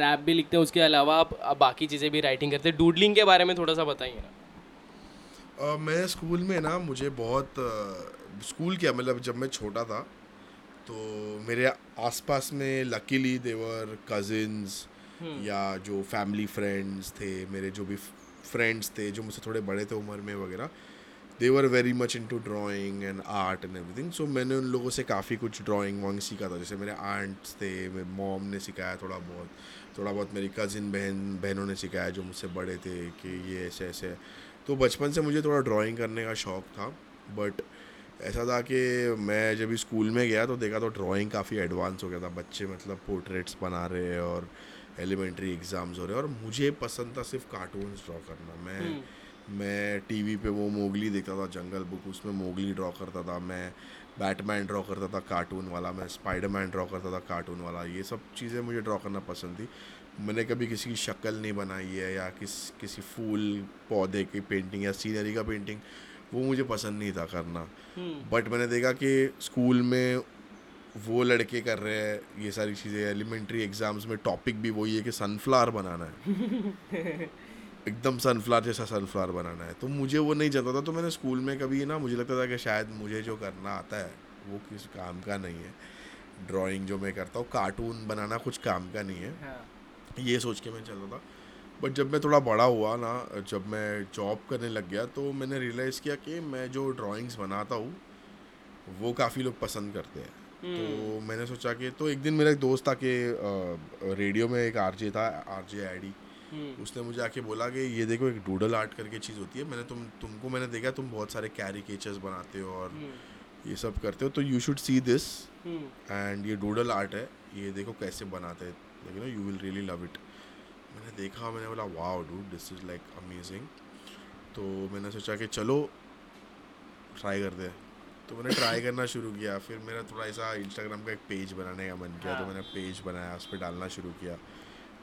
रैप भी लिखते हैं उसके अलावा आप, बाकी चीज़ें भी राइटिंग करते हैं। डूडलिंग के बारे में थोड़ा सा बताइए ना। अ, मैं स्कूल में ना मुझे बहुत अ, स्कूल क्या मतलब जब मैं छोटा था तो मेरे आसपास में लकीली देवर कजिन्स या जो फैमिली फ्रेंड्स थे मेरे जो भी फ्रेंड्स थे जो मुझसे थोड़े बड़े थे उम्र में वगैरह they were very much into drawing and art and everything so मैंने उन लोगों से काफ़ी कुछ ड्राइंग वाइंग सीखा था। जैसे मेरे आंट्स थे, मेरे मॉम ने सिखाया थोड़ा बहुत। थोड़ा बहुत मेरी कज़िन बहन, बहनों ने सिखाया जो मुझसे बड़े थे कि ये ऐसे ऐसे। तो बचपन से मुझे थोड़ा ड्राइंग करने का शौक था। बट ऐसा था कि मैं जब स्कूल में गया तो देखा तो ड्राइंग काफ़ी एडवांस हो गया था। बच्चे मतलब पोर्ट्रेट्स बना रहे और एलिमेंट्री एग्ज़ाम्स हो रहे और मुझे पसंद था सिर्फ़ कार्टून्स ड्रॉ करना। मैं मैं टीवी पे वो मोगली देखता था जंगल बुक उसमें मोगली ड्रॉ करता था मैं बैटमैन ड्रॉ करता था कार्टून वाला मैं स्पाइडरमैन ड्रॉ करता था कार्टून वाला ये सब चीज़ें मुझे ड्रॉ करना पसंद थी। मैंने कभी किसी की शक्ल नहीं बनाई है या किस किसी फूल पौधे की पेंटिंग या सीनरी का पेंटिंग वो मुझे पसंद नहीं था करना। बट मैंने देखा कि स्कूल में वो लड़के कर रहे हैं ये सारी चीज़ें एलिमेंट्री एग्ज़ाम्स में टॉपिक भी वही है कि सनफ्लावर बनाना है। एकदम सनफ्लावर जैसा सनफ्लावर बनाना है। तो मुझे वो नहीं चलता था तो मैंने स्कूल में कभी ना मुझे लगता था कि शायद मुझे जो करना आता है वो किस काम का नहीं है। ड्राइंग जो मैं करता हूँ कार्टून बनाना कुछ काम का नहीं है। हाँ। ये सोच के मैं चलता था। बट जब मैं थोड़ा बड़ा हुआ ना जब मैं जॉब करने लग गया तो मैंने रियलाइज़ किया कि मैं जो ड्राइंग्स बनाता हूँ वो काफ़ी लोग पसंद करते हैं। तो मैंने सोचा कि तो एक दिन मेरा एक दोस्त था कि रेडियो में एक आरजे था आरजे आईडी उसने मुझे आके बोला कि ये देखो एक डूडल आर्ट करके चीज़ होती है। मैंने तुम तुमको मैंने देखा तुम बहुत सारे कैरिकेचर्स बनाते हो और ये सब करते हो। तो you should see this and ये डूडल आर्ट है। ये देखो कैसे बनाते हैं। लेकिन you will really love it मैंने देखा मैंने बोला wow dude this is like amazing तो मैंने सोचा कि चलो ट्राई कर दे तो मैंने ट्राई करना शुरू किया। फिर मेरा थोड़ा ऐसा इंस्टाग्राम का एक पेज बनाने का मन किया। तो मैंने पेज बनाया उस पर डालना शुरू किया।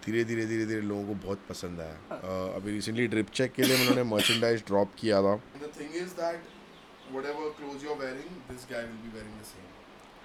धीरे धीरे धीरे धीरे लोगों को बहुत पसंद आया। अ, अभी रिसेंटली ड्रिप चेक के लिए उन्होंने मर्चेंडाइज ड्रॉप किया था। The thing is that whatever clothes you're wearing this guy will be wearing the same.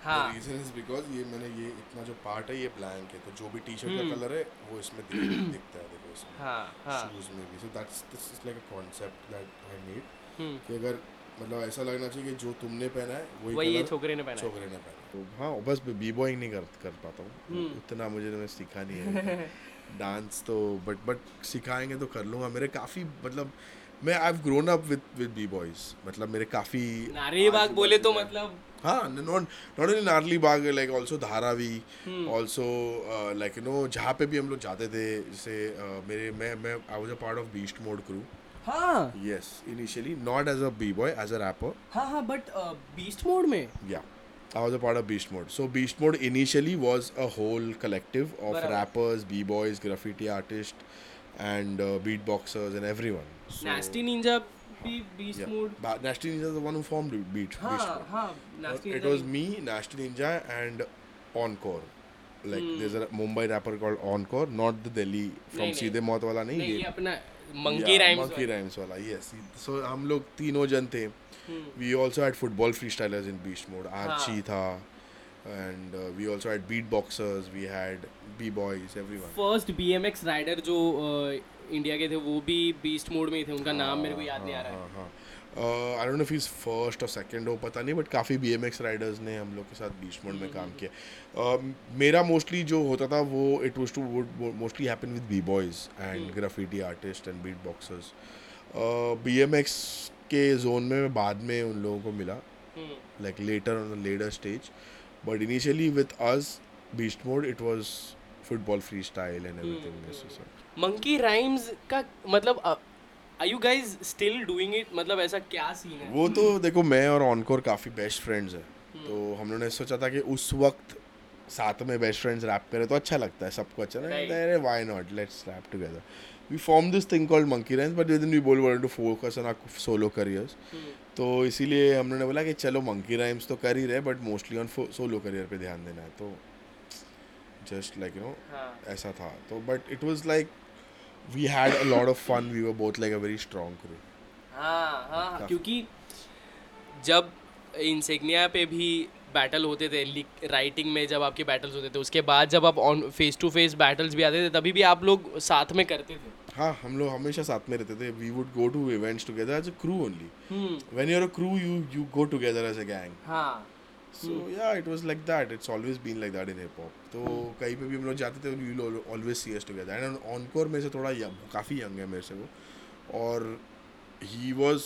हाँ। the reason is because ये मैंने ये इतना जो पार्ट है ये ब्लैंक है तो जो भी टी शर्ट का कलर है वो इसमें दिख, दिखता है देखो इसमें। हाँ हाँ। शूज़ में भी। So that's this is like a concept that I need hmm, कि अगर मतलब ऐसा लगना चाहिए कि जो तुमने पहना है वही वही छोकरे ने पहना छोकरे ने पहना तो हाँ बस बी बॉइंग नहीं कर कर पाता हम्म। हूँ उतना मुझे मैं सीखा नहीं है। डांस तो बट बट सिखाएँगे तो कर लूँगा। मेरे काफ़ी मतलब मैं I have grown up with with B boys मतलब मेरे काफ़ी नारी बाग बोले तो मतलब हाँ not not only Narli Bagh like also Dharavi. Also like you know जहाँ पे भी हम लोग जाते थे जैसे uh, मेरे मैं मैं I was a part of Beast Mode crew हाँ। Yes initially not as a b-boy as a rapper हाँ हाँ बट बीस्ट मोड में? Yeah i was a part of beast mode so beast mode initially was a whole collective of बराबर। rappers b-boys graffiti artists and uh, beatboxers and everyone so, Nasty Ninja भी Beast yeah. Mode Ba- nasty ninja is the one who formed beat ha, beast हाँ mode हाँ But Nasty it was me nasty ninja and encore like Hmm. there's a mumbai rapper called encore not the delhi from। सीधे मौत वाला नहीं ये अपना monkey rhymes monkey rhymes वाला yes so हम लोग तीनों जन थे Hmm. We also had football freestylers in Beast Mode. Archie था and we also had beatboxers we had B boys everyone first BMX rider जो इंडिया के थे वो भी बीस्ट मोड में ही थे. उनका नाम मेरे को याद नहीं आ रहा है। I don't know is first और सेकंड हो पता नहीं बट काफ़ी बी एम एक्स राइडर्स ने हम लोग के साथ बीच मोड में काम किया। Uh, मेरा मोस्टली जो होता था वो it was to would mostly happen with B boys and graffiti artist and beatboxers B M X के जोन में मैं बाद में उन लोगों को मिला. Like later on a later stage. But initially with us, Beast Mode, it was football freestyle and everything. Monkey Rhymes का मतलब are you guys still doing it मतलब ऐसा क्या सीन है? वो तो देखो मैं और ऑनकोर काफ़ी बेस्ट फ्रेंड्स हैं. तो हम लोगों ने सोचा था कि उस वक्त साथ में बेस्ट फ्रेंड्स रैप करें तो अच्छा लगता है सबको अच्छा लगता है. अरे why not let's rap together we form this thing called Monkey Rhymes but then we both want to focus on our solo careers तो इसीलिए हम लोगों ने बोला कि चलो मंकी राइम्स तो कर ही रहे but mostly on solo career पे ध्यान देना है। तो जस्ट लाइक यू नो हाँ। ऐसा था। तो but it was like we had a lot of fun. We were both like a very strong crew. हाँ हाँ क्योंकि जब इंसेग्निया पे भी बैटल होते थे राइटिंग में जब आपके बैटल्स होते थे उसके बाद जब आप on face to face battles भी आते थे तभी भी आप लोग साथ में करते थे। हाँ हम लोग हमेशा साथ में रहते थे। We would go to events together as a crew only when you are a crew you you go together as a gang हाँ। So yeah it was like that it's always been like that in hip hop तो कहीं पे भी हम लोग जाते थे you always see us together and Ankur में से थोड़ा यंग काफ़ी यंग है मेरे से वो। और ही वाज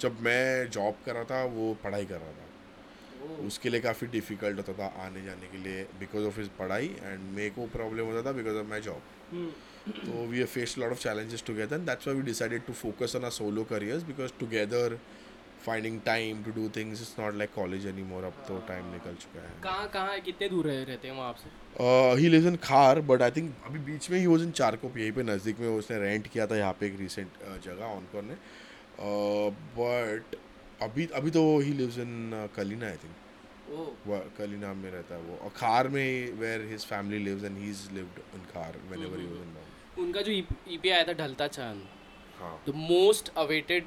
जब मैं जॉब कर रहा था वो पढ़ाई कर रहा था। उसके लिए काफ़ी डिफ़िकल्ट होता था आने जाने के लिए बिकॉज़ ऑफ़ हिज पढ़ाई एंड मेरे को प्रॉब्लम होता था बिकॉज़ ऑफ़ माई जॉब तो we have faced a lot of challenges together and that's why we decided to focus on our solo careers because together finding time to do things is not like college anymore. अब तो time निकल चुका है कहाँ कहाँ कितने दूर रह- रहते हैं वहाँ आपसे? Uh, he lives in Khar but I think अभी बीच में ही वॉज़ इन चारकोप यहीं पे नज़दीक में उसने रेंट किया था यहाँ पे एक रिसेंट जगह ऑनकोर ने. बट अभी अभी तो he lives in Kalina I think Kalina में रहता है वो. और खार में where his family lives and he is lived in Khar whenever he was in उनका जो ईपी आया था Dhalta Chaand the most awaited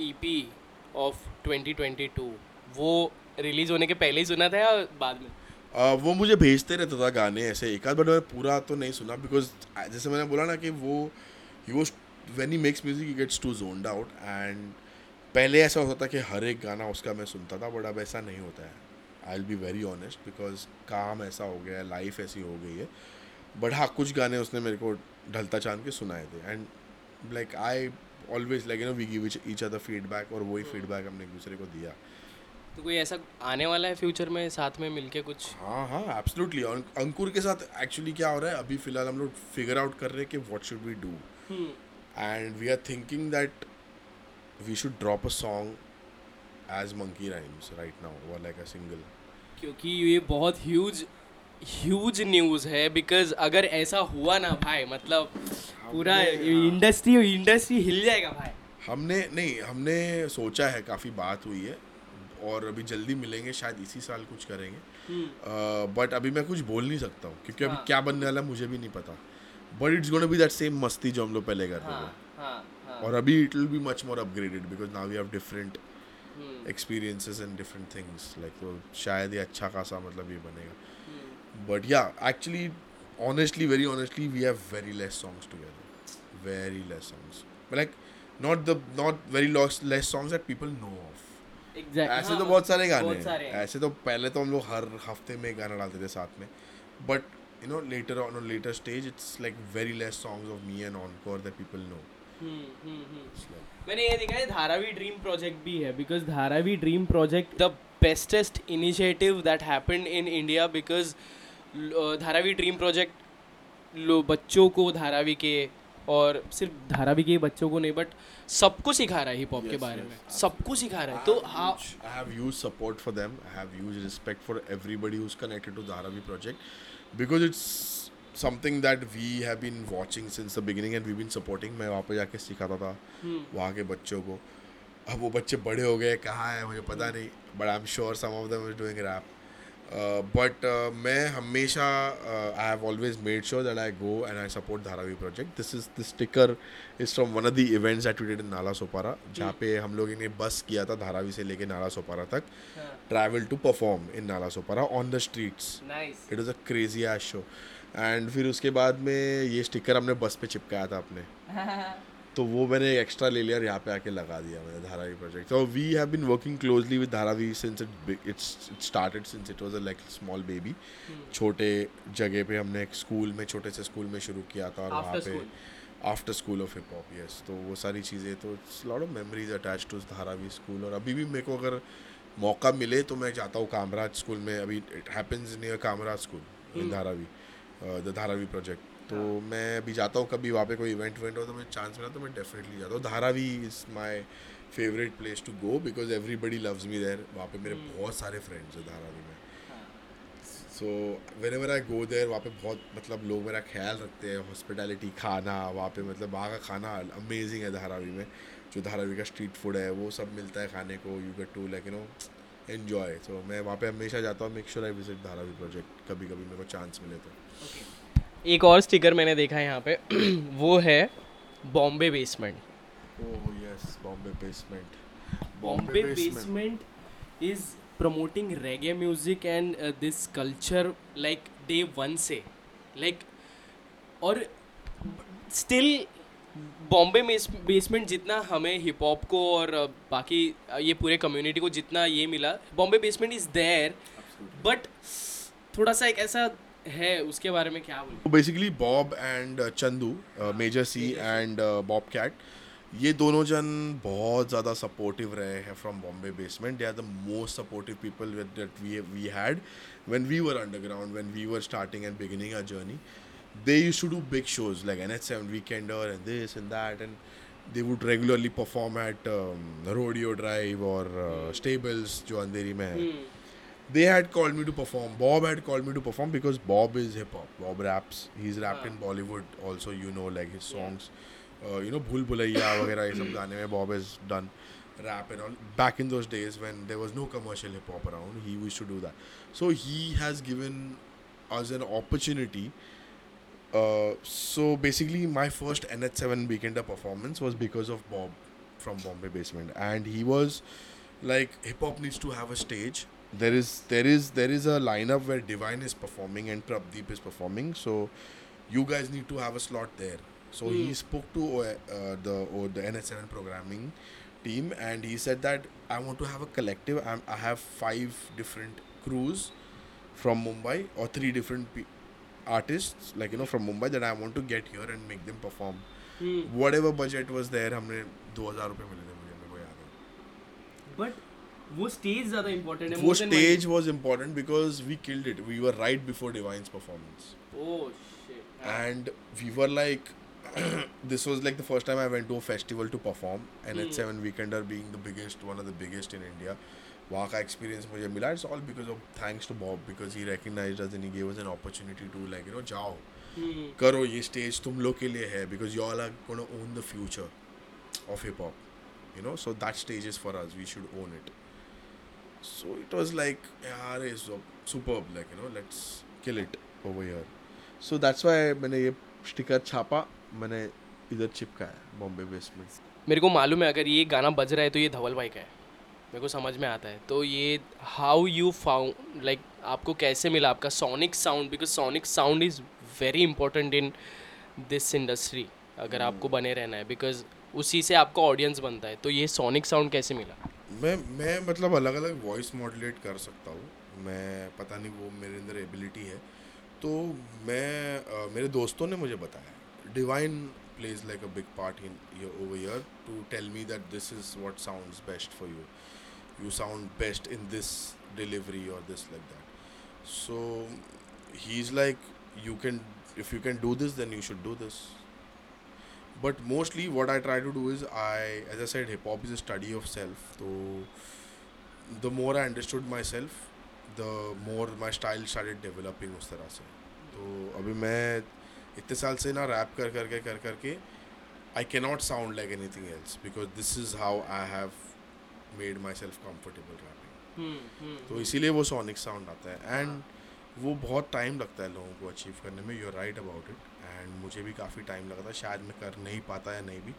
EP of 2022 वो रिलीज़ होने के पहले ही सुना था या बाद में? Uh, वो मुझे भेजते रहता था गाने ऐसे एक आध बार मैंने पूरा तो नहीं सुना बिकॉज़ जैसे मैंने बोला ना कि वो ही वो when he makes music he gets too zoned out and पहले ऐसा होता था कि हर एक गाना उसका मैं सुनता था बट अब ऐसा नहीं होता है। I will be very honest because काम ऐसा हो गया है लाइफ ऐसी हो गई है। बट हाँ कुछ गाने उसने मेरे को ढलता चाँद के सुनाए थे। And like I always like you know we give each other feedback और वही फीडबैक हमने एक दूसरे को दिया। तो कोई ऐसा आने वाला है फ्यूचर में साथ में मिलके कुछ? हाँ हाँ एब्सोल्युटली अंकुर के साथ एक्चुअली क्या हो रहा है अभी फ़िलहाल हम लोग फिगर आउट कर रहे हैं कि what should we do and we are thinking that we should drop a song as Monkey Rhymes right now और लाइक अ सिंगल क्योंकि ये बहुत ह्यूज ह्यूज न्यूज़ है बिकॉज़ अगर ऐसा हुआ ना भाई मतलब पूरा इंडस्ट्री इंडस्ट्री हिल जाएगा भाई। हमने नहीं हमने सोचा है काफ़ी बात हुई है और अभी जल्दी मिलेंगे शायद इसी साल कुछ करेंगे। बट uh, अभी मैं कुछ बोल नहीं सकता हूँ क्योंकि अभी हाँ। क्या बनने वाला मुझे भी नहीं पता। But it's gonna be that same मस्ती जो हम लोग पहले करते थे। हाँ हाँ। हाँ और अभी it will be much more upgraded because now we have different experiences and different things like तो शायद ये अच्छा खासा मतलब ये बनेगा। But yeah actually honestly very honestly we have very less songs together very less songs like not the not very less songs that people know of exact ऐसे तो बहुत सारे गाने हाँ, बहुत सारे हैं। हैं। ऐसे तो पहले तो हम लोग हर हफ़्ते में गाना डालते थे साथ में। But you know later on later stage it's like very less songs of me and Ankur that people know मैंने ये देखा है धारावी ड्रीम प्रोजेक्ट भी है because Dharavi Dream Project the bestest initiative that happened in India because Dharavi Dream Project लो बच्चों को धारावी के और सिर्फ़ धारावी के बच्चों को नहीं बट सबको सिखा रहा है हिप हॉप के बारे में। सबको सिखा रहा है। तो I have use support for them I have use respect for everybody who is connected to Dharavi project because it's something that we have been watching since the beginning and we been supporting मैं वहाँ पर जाके सिखाता था hmm. वहाँ के बच्चों को। अब वो बच्चे बड़े हो गए कहाँ है मुझे पता हम्म। नहीं but I am sure some of them is doing rap but Uh, मैं हमेशा uh, I have always made sure that I go and I support Dharavi project this is this sticker is from one of the events did in Nala Sopara जहाँ पे हम लोग ने बस किया था धारावी से लेके नाला सोपारा तक travel to perform in Nala Sopara on the streets it is a crazy ass show and फिर उसके बाद में ये स्टिकर हमने बस पे चिपकाया था अपने। तो वो मैंने एक्स्ट्रा ले लिया और यहाँ पे आके लगा दिया मैंने धारावी प्रोजेक्ट तो we have been working closely with Dharavi since it it's it started since it was a like small baby छोटे जगह पे हमने एक स्कूल में छोटे से स्कूल में शुरू किया था और वहाँ पे after school of hip hop yes तो वो सारी चीज़ें तो it's lot of memories attach to Dharavi school और अभी भी मेरे को अगर मौका मिले तो मैं जाता हूँ कामराज स्कूल में। अभी it happens near Kamaraj school in Dharavi the Dharavi project तो मैं अभी जाता हूँ कभी वहाँ पे कोई इवेंट वेंट हो तो मैं चांस मिला तो मैं डेफिनेटली जाता हूँ। Dharavi is my favourite place to go because everybody loves me there वहाँ पे मेरे बहुत सारे फ्रेंड्स हैं धारावी में। So whenever I go there वहाँ पे बहुत मतलब लोग मेरा ख्याल रखते हैं हॉस्पिटैलिटी खाना वहाँ पे मतलब वहाँ का खाना अमेजिंग है धारावी में। जो धारावी का स्ट्रीट फ़ूड है वो सब मिलता है खाने को you get to like you know enjoy तो मैं वहाँ पे हमेशा जाता हूँ make sure I visit Dharavi project कभी कभी मेरे को चांस मिले तो। एक और स्टिकर मैंने देखा है यहाँ पे वो है Bombay Basement Bombay Basement Bombay Basement is promoting reggae music and this culture like day one से। लाइक और स्टिल बॉम्बे बेसमेंट जितना हमें हिप हॉप को और uh, बाकी uh, ये पूरे कम्युनिटी को जितना ये मिला Bombay Basement is there but थोड़ा सा एक ऐसा है उसके बारे में क्या बोलूँ? Basically Bob and Chandu Major C and Bob Cat ये दोनों जन बहुत ज़्यादा सपोर्टिव रहे हैं from Bombay Basement they are the most supportive people that we we had when we were underground when we were starting and beginning a journey they you to do big shows like N H seven weekend और this and that and they would regularly perform at Rodeo Drive और stables जो अंधेरी में है. Hmm. They had called me to perform. Bob had called me to perform because Bob is hip hop. Bob raps. He's rapped in Bollywood also. You know, like his songs. Uh, you know, Bhul Bhulaiya वगैरह ये सब गाने में Bob has done rap and all. Back in those days when there was no commercial hip hop around, he used to do that. So he has given us an opportunity uh, so basically, my first NH7 Weekender performance was because of Bob from Bombay Basement, and he was like, hip hop needs to have a stage. There is there is there is a lineup where Divine is performing and Prabdeep is performing. So you guys need to have a slot there. So mm. he spoke to uh, the uh, the NH7 programming team, and he said that I want to have a collective. I'm, I have five different crews from Mumbai or three different pe- artists like you know from Mumbai that I want to get here and make them perform. Mm. Whatever budget was there, हमने 2000 रुपए मिले थे मुझे मेरे को याद है. But वो स्टेज ज़्यादा इंपॉर्टेंट है वो stage was important because we killed it we were right before Divine's performance oh shit and we were like this was like the first time I went to a festival to perform and at seven weekender being the biggest one of the biggest in India वहाँ का experience मुझे मिला. It's all because of thanks to Bob because he recognise as an gave an opportunity to like you know जाओ hmm. करो ये stage तुम लोग के लिए है because you all are gone own the future of hip hop you know so that stage is for us we should own it so it was like यार is superb like you know let's kill it over here so that's why मैंने ये sticker छापा मैंने इधर चिपकाया Bombay basement मेरे को मालूम है अगर ये गाना बज रहा है तो ये धवल भाई का है। मेरे को समझ में आता है। तो ये हाउ यू फाउंड लाइक आपको कैसे मिला आपका sonic sound because sonic sound is very important in this industry अगर आपको बने रहना है। बिकॉज़ उसी से आपका ऑडियंस बनता है। तो ये सोनिक साउंड कैसे मिला? मैं मैं मतलब अलग अलग वॉइस मॉड्यूलेट कर सकता हूँ। मैं पता नहीं वो मेरे अंदर एबिलिटी है। तो मैं अ, मेरे दोस्तों ने मुझे बताया divine plays like a big part in over year to tell me that this is what sounds best for you you sound best in this delivery or this like that. So he's like you can if you can do this then you should do this. But mostly what I try to do is I as a said hip hop is a study of self तो the more I understood myself the more my style start developing उस तरह से। तो अभी मैं इतने साल से ना रैप कर करके कर करके I can not sound like anything else because this is how I have made myself comfortable rapping तो इसीलिए वो सोनिक साउंड आता है। एंड वो बहुत टाइम लगता है लोगों को अचीव करने में you are right about it and मुझे भी काफ़ी टाइम लगा था शायद मैं कर नहीं पाता या नहीं भी.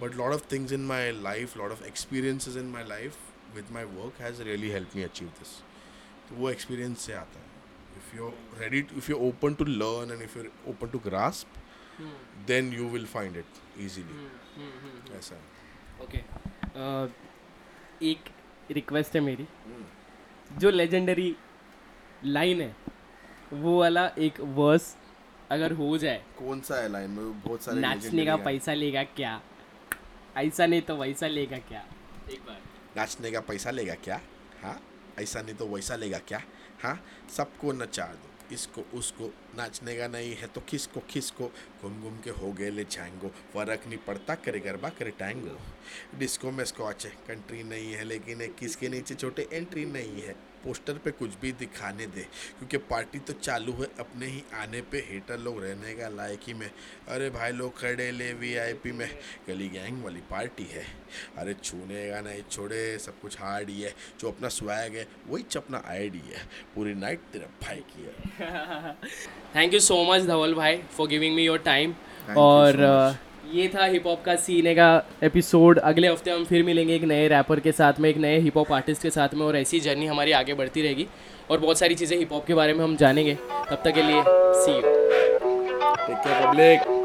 But lot of things in my life lot of experiences in my life with my work has really help me achieve this तो वो एक्सपीरियंस से आता है. If you ready if you open to learn and if you open to grasp then you will find it easily ऐसा okay एक request है मेरी. जो लेजेंडरी लाइन है वो वाला एक वर्स अगर हो जाए कौन सा है लाइन में? बहुत सारे नाचने का पैसा लेगा क्या? ऐसा नहीं तो वैसा लेगा क्या? एक बार। नाचने का पैसा लेगा क्या? हाँ? ऐसा नहीं तो वैसा लेगा क्या? हाँ? सबको नचा दो। इसको उसको नाचने का नहीं है तो किसको किसको? घूम घूम के हो गए ले जाएंगो। फ़र्क नहीं पड़ता करे गरबा करे टैंगो डिस्को में स्कॉच है कंट्री नहीं है लेकिन एक किसके नीचे छोटे एंट्री नहीं है। पोस्टर पे कुछ भी दिखाने दे क्योंकि पार्टी तो चालू है अपने ही आने पे हेटर लोग रहने का लायक ही में। अरे भाई लोग खड़े ले वीआईपी में। गली गैंग वाली पार्टी है। अरे छूनेगा नहीं छोड़े सब कुछ हार्ड ही है। जो अपना स्वैग है वही चपना आईडी है। पूरी नाइट तेरा भाई की है। Thank you so much Dhaval भाई for giving me your time और so much. uh, ये था हिप हॉप का सीने का एपिसोड अगले हफ़्ते हम फिर मिलेंगे एक नए रैपर के साथ में, एक नए हिप हॉप आर्टिस्ट के साथ में, और ऐसी जर्नी हमारी आगे बढ़ती रहेगी। और बहुत सारी चीज़ें हिप हॉप के बारे में हम जानेंगे। तब तक के लिए सी यू पब्लिक